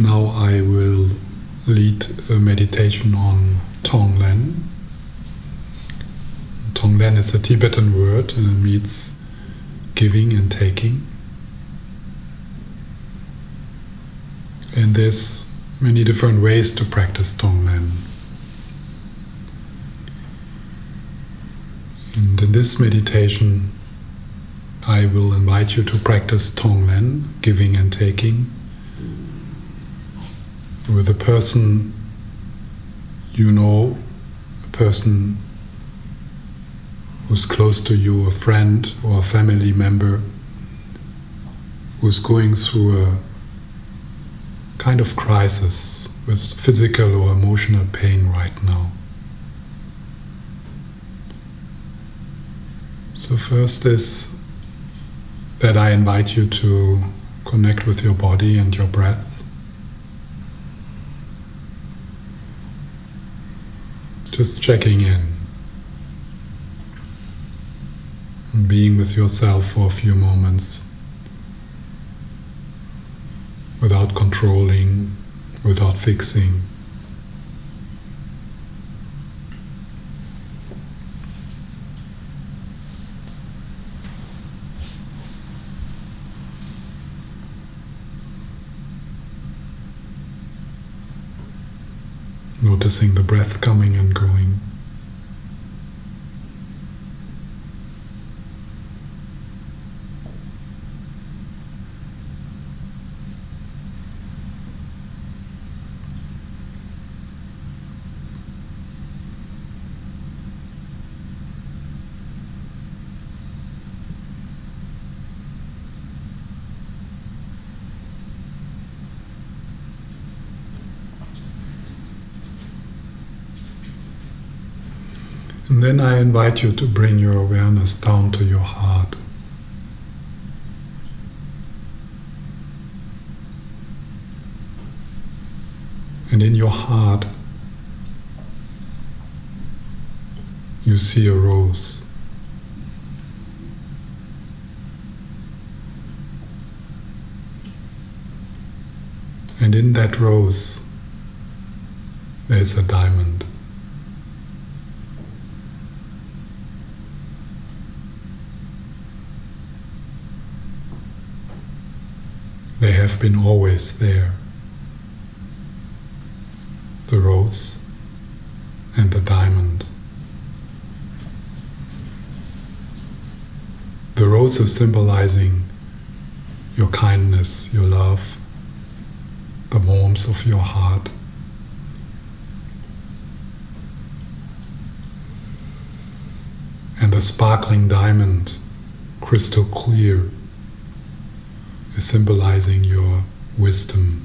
Now I will lead a meditation on Tonglen. Tonglen is a Tibetan word and it means giving and taking. And there's many different ways to practice Tonglen. And in this meditation, I will invite you to practice Tonglen, giving and taking, with a person you know, a person who's close to you, a friend or a family member who's going through a kind of crisis with physical or emotional pain right now. So, first is that I invite you to connect with your body and your breath. Just checking in. And being with yourself for a few moments without controlling, without fixing. Noticing the breath coming and going. And then I invite you to bring your awareness down to your heart. And in your heart, you see a rose. And in that rose, there's a diamond. They have been always there. The rose and the diamond. The rose is symbolizing your kindness, your love, the warmth of your heart. And the sparkling diamond, crystal clear, is symbolizing your wisdom.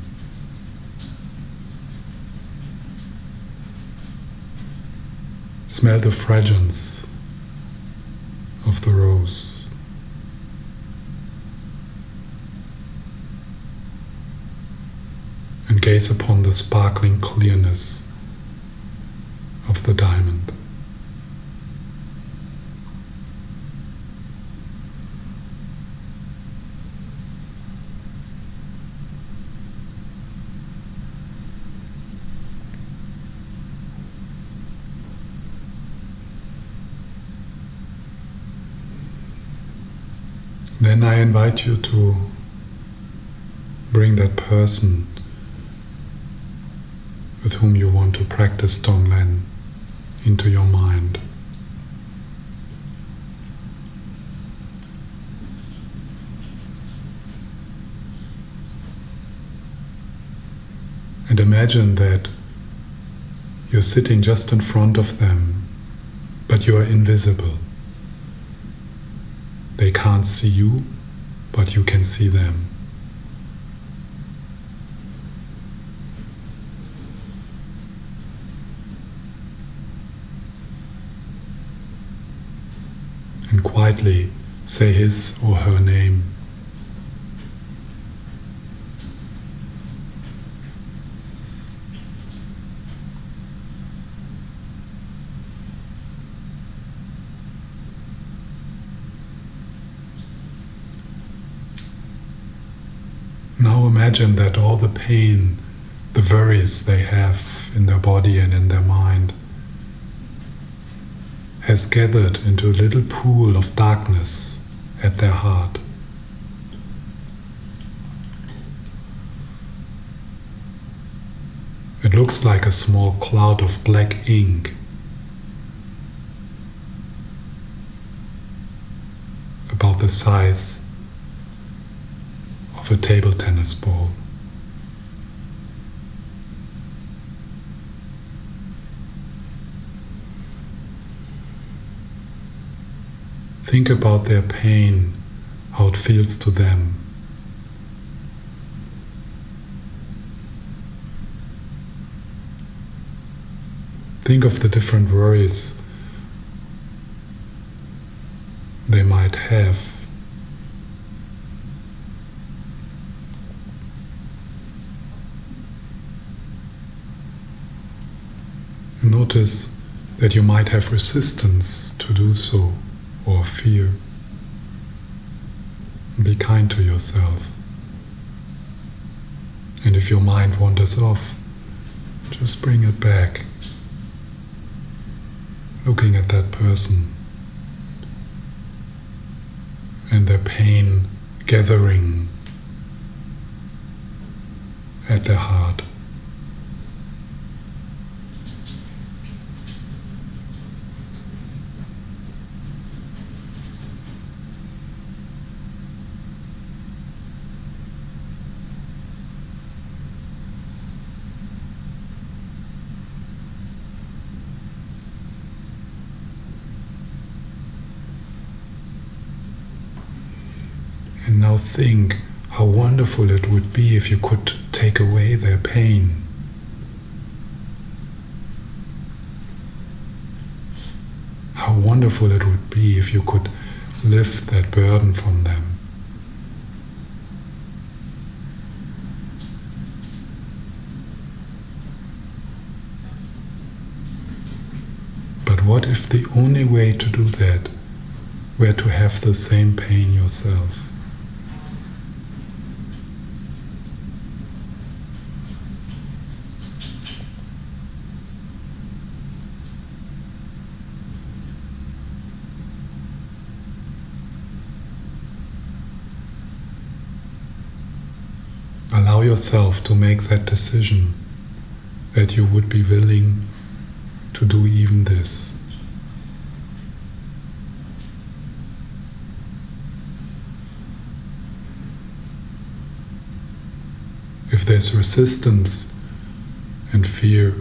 Smell the fragrance of the rose. And gaze upon the sparkling clearness of the diamond. Then I invite you to bring that person with whom you want to practice Tonglen into your mind. And imagine that you're sitting just in front of them, but you are invisible. They can't see you, but you can see them. And quietly say his or her name. Now imagine that all the pain the worries they have in their body and in their mind has gathered into a little pool of darkness at their heart. It looks like a small cloud of black ink about the size of a table tennis ball. Think about their pain, how it feels to them. Think of the different worries they might have. Notice that you might have resistance to do so or fear. Be kind to yourself. And if your mind wanders off, just bring it back. Looking at that person and their pain gathering at their heart. And now think how wonderful it would be if you could take away their pain. How wonderful it would be if you could lift that burden from them. But what if the only way to do that were to have the same pain yourself? Allow yourself to make that decision that you would be willing to do even this. If there's resistance and fear,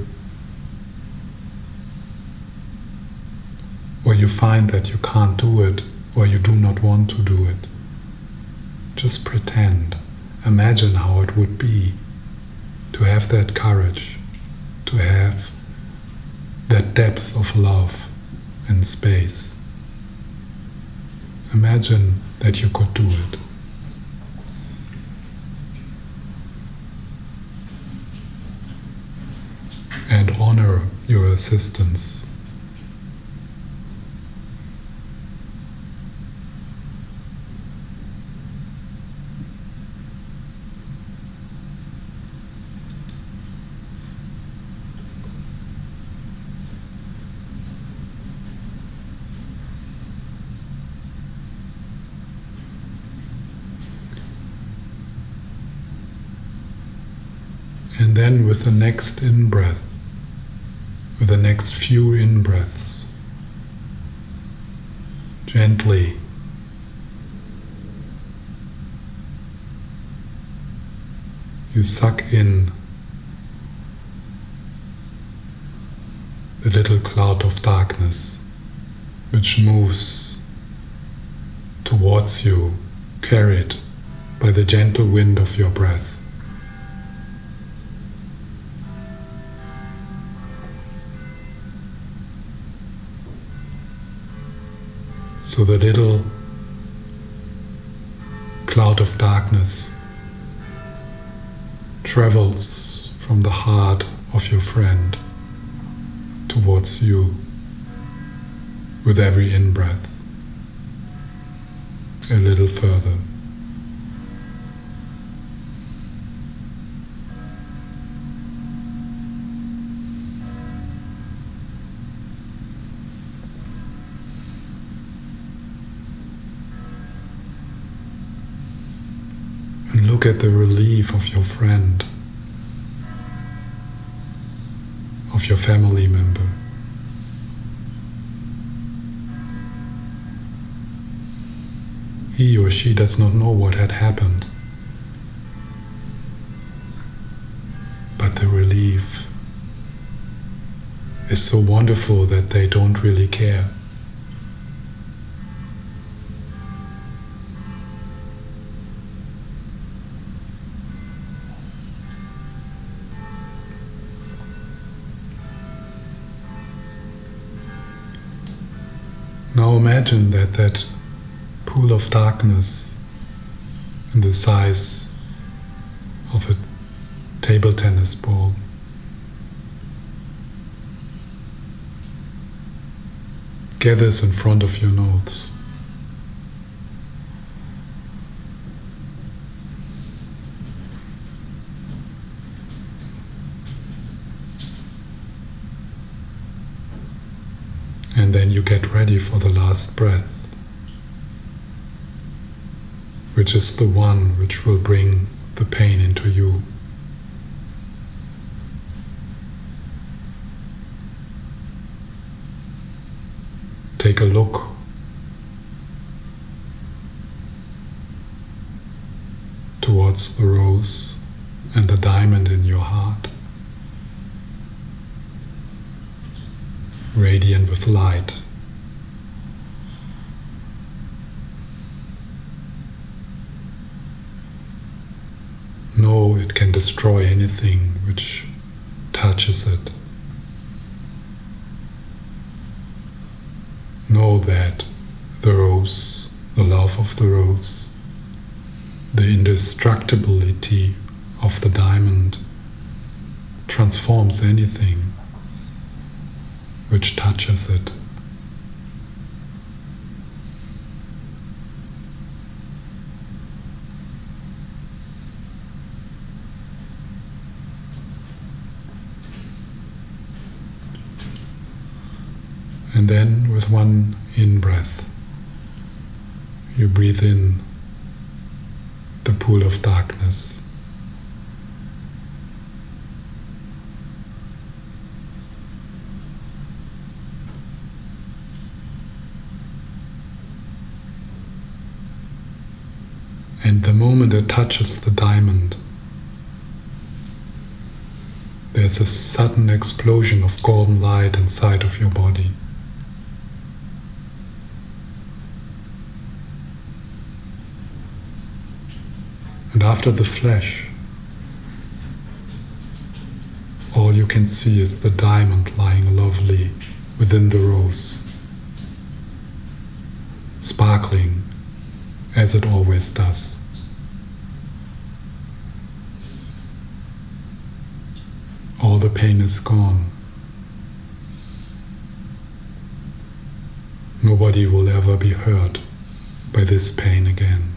or you find that you can't do it, or you do not want to do it, just pretend. Imagine how it would be to have that courage, to have that depth of love and space. Imagine that you could do it. And honor your assistance. And then with the next in breath, with the next few in breaths, gently you suck in the little cloud of darkness which moves towards you, carried by the gentle wind of your breath. So the little cloud of darkness travels from the heart of your friend towards you with every in breath a little further. Look at the relief of your friend, of your family member. He or she does not know what had happened. But the relief is so wonderful that they don't really care. Imagine that that pool of darkness in the size of a table tennis ball gathers in front of your nose. And then you get ready for the last breath, which is the one which will bring the pain into you. take a look. Towards the rose and the diamond in your heart, radiant with light. Know it can destroy anything which touches it. know that the rose, the love of the rose, the indestructibility of the diamond transforms anything which touches it. And then, with one in breath, you breathe in the pool of darkness. And the moment it touches the diamond, there's a sudden explosion of golden light inside of your body. And after the flash, all you can see is the diamond lying lovely within the rose, sparkling as it always does. All the pain is gone. Nobody will ever be hurt by this pain again.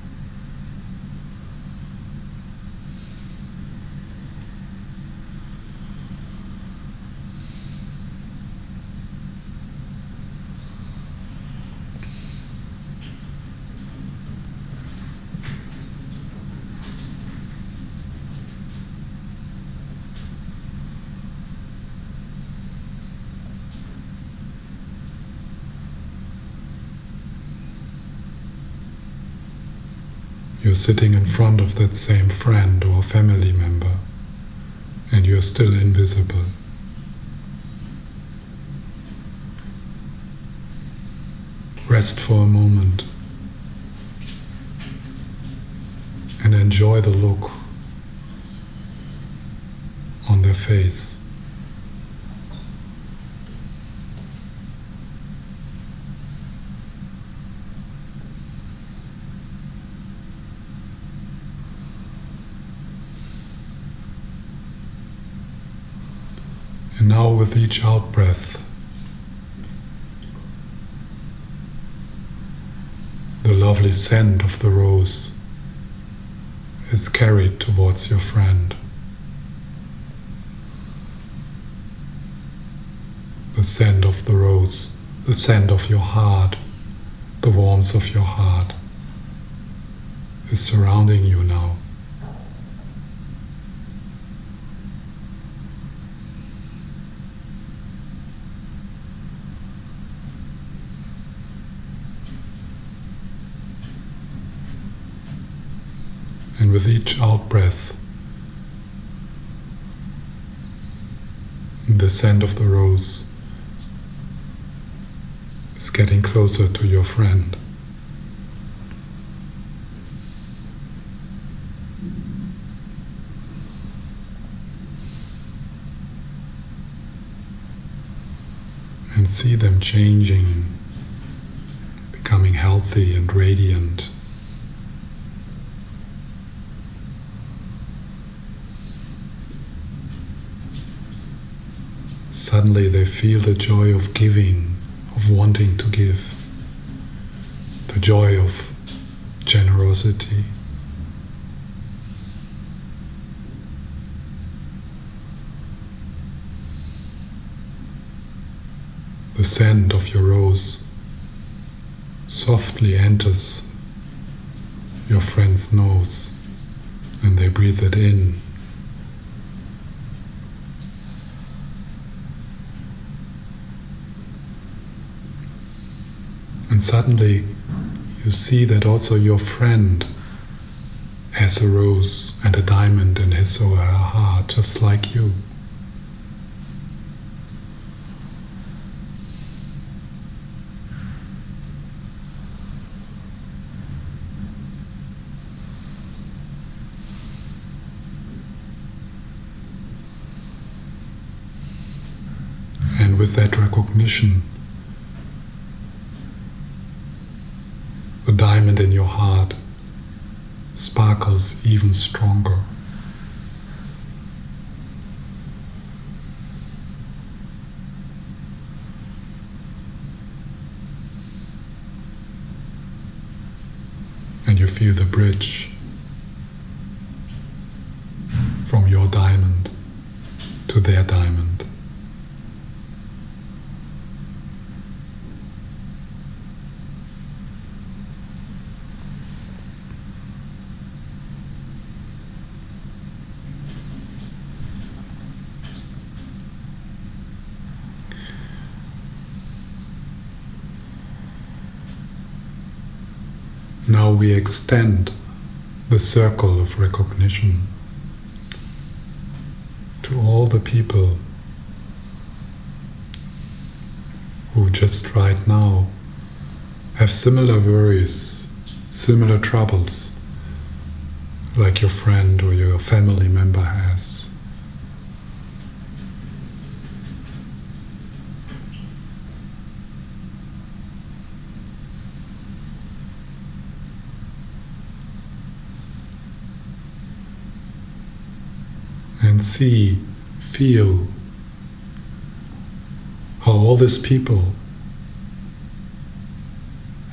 You're sitting in front of that same friend or family member, and you're still invisible. Rest for a moment and enjoy the look on their face. And now, with each out breath, the lovely scent of the rose is carried towards your friend. The scent of the rose, the scent of your heart, the warmth of your heart is surrounding you now. And with each out breath, the scent of the rose is getting closer to your friend. And see them changing, becoming healthy and radiant. Suddenly they feel the joy of giving, of wanting to give, the joy of generosity. The scent of your rose softly enters your friend's nose and they breathe it in And suddenly you see that also your friend has a rose and a diamond in his or her heart, just like you. And with that recognition, diamond in your heart sparkles even stronger. And you feel the bridge from your diamond to their diamond. Now we extend the circle of recognition to all the people who just right now have similar worries, similar troubles, like your friend or your family member has. and see, feel how all these people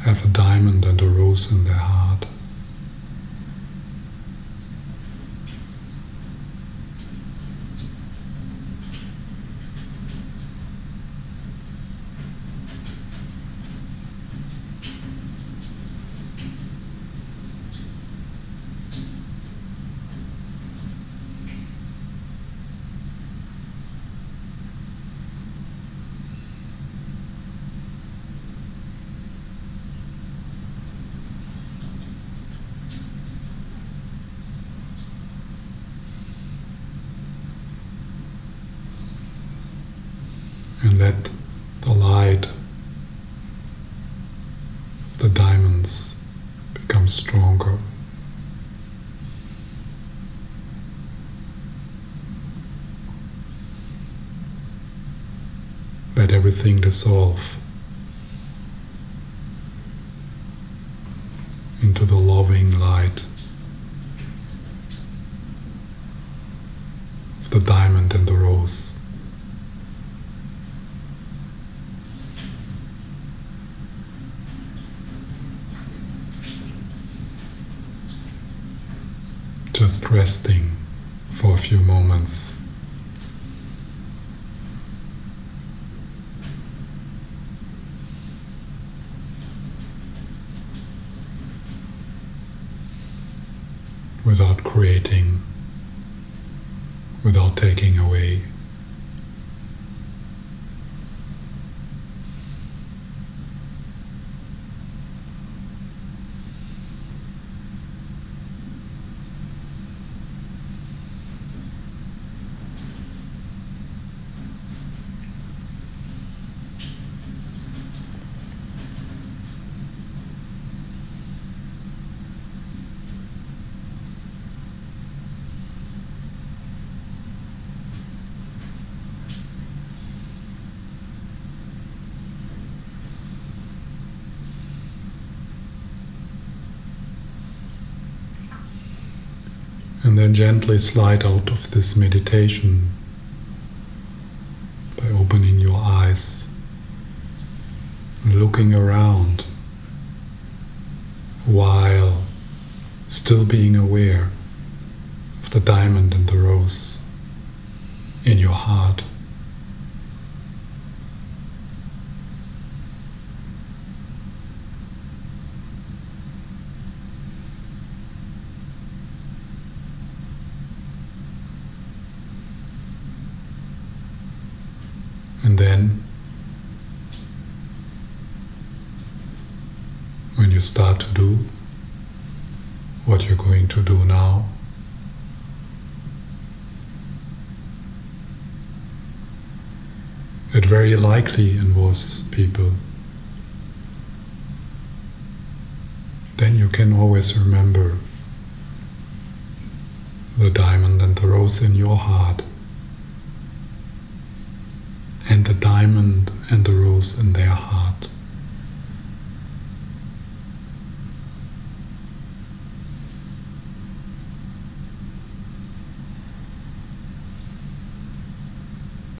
have a diamond and a rose in their heart. and let the light the diamonds become stronger. Let everything dissolve into the loving light of the diamond and the rose. Just resting for a few moments. Without creating, without taking away. And then gently slide out of this meditation by opening your eyes and looking around while still being aware of the diamond and the rose in your heart. And then, when you start to do what you're going to do now, it very likely involves people. Then you can always remember the diamond and the rose in your heart and the diamond and the rose in their heart.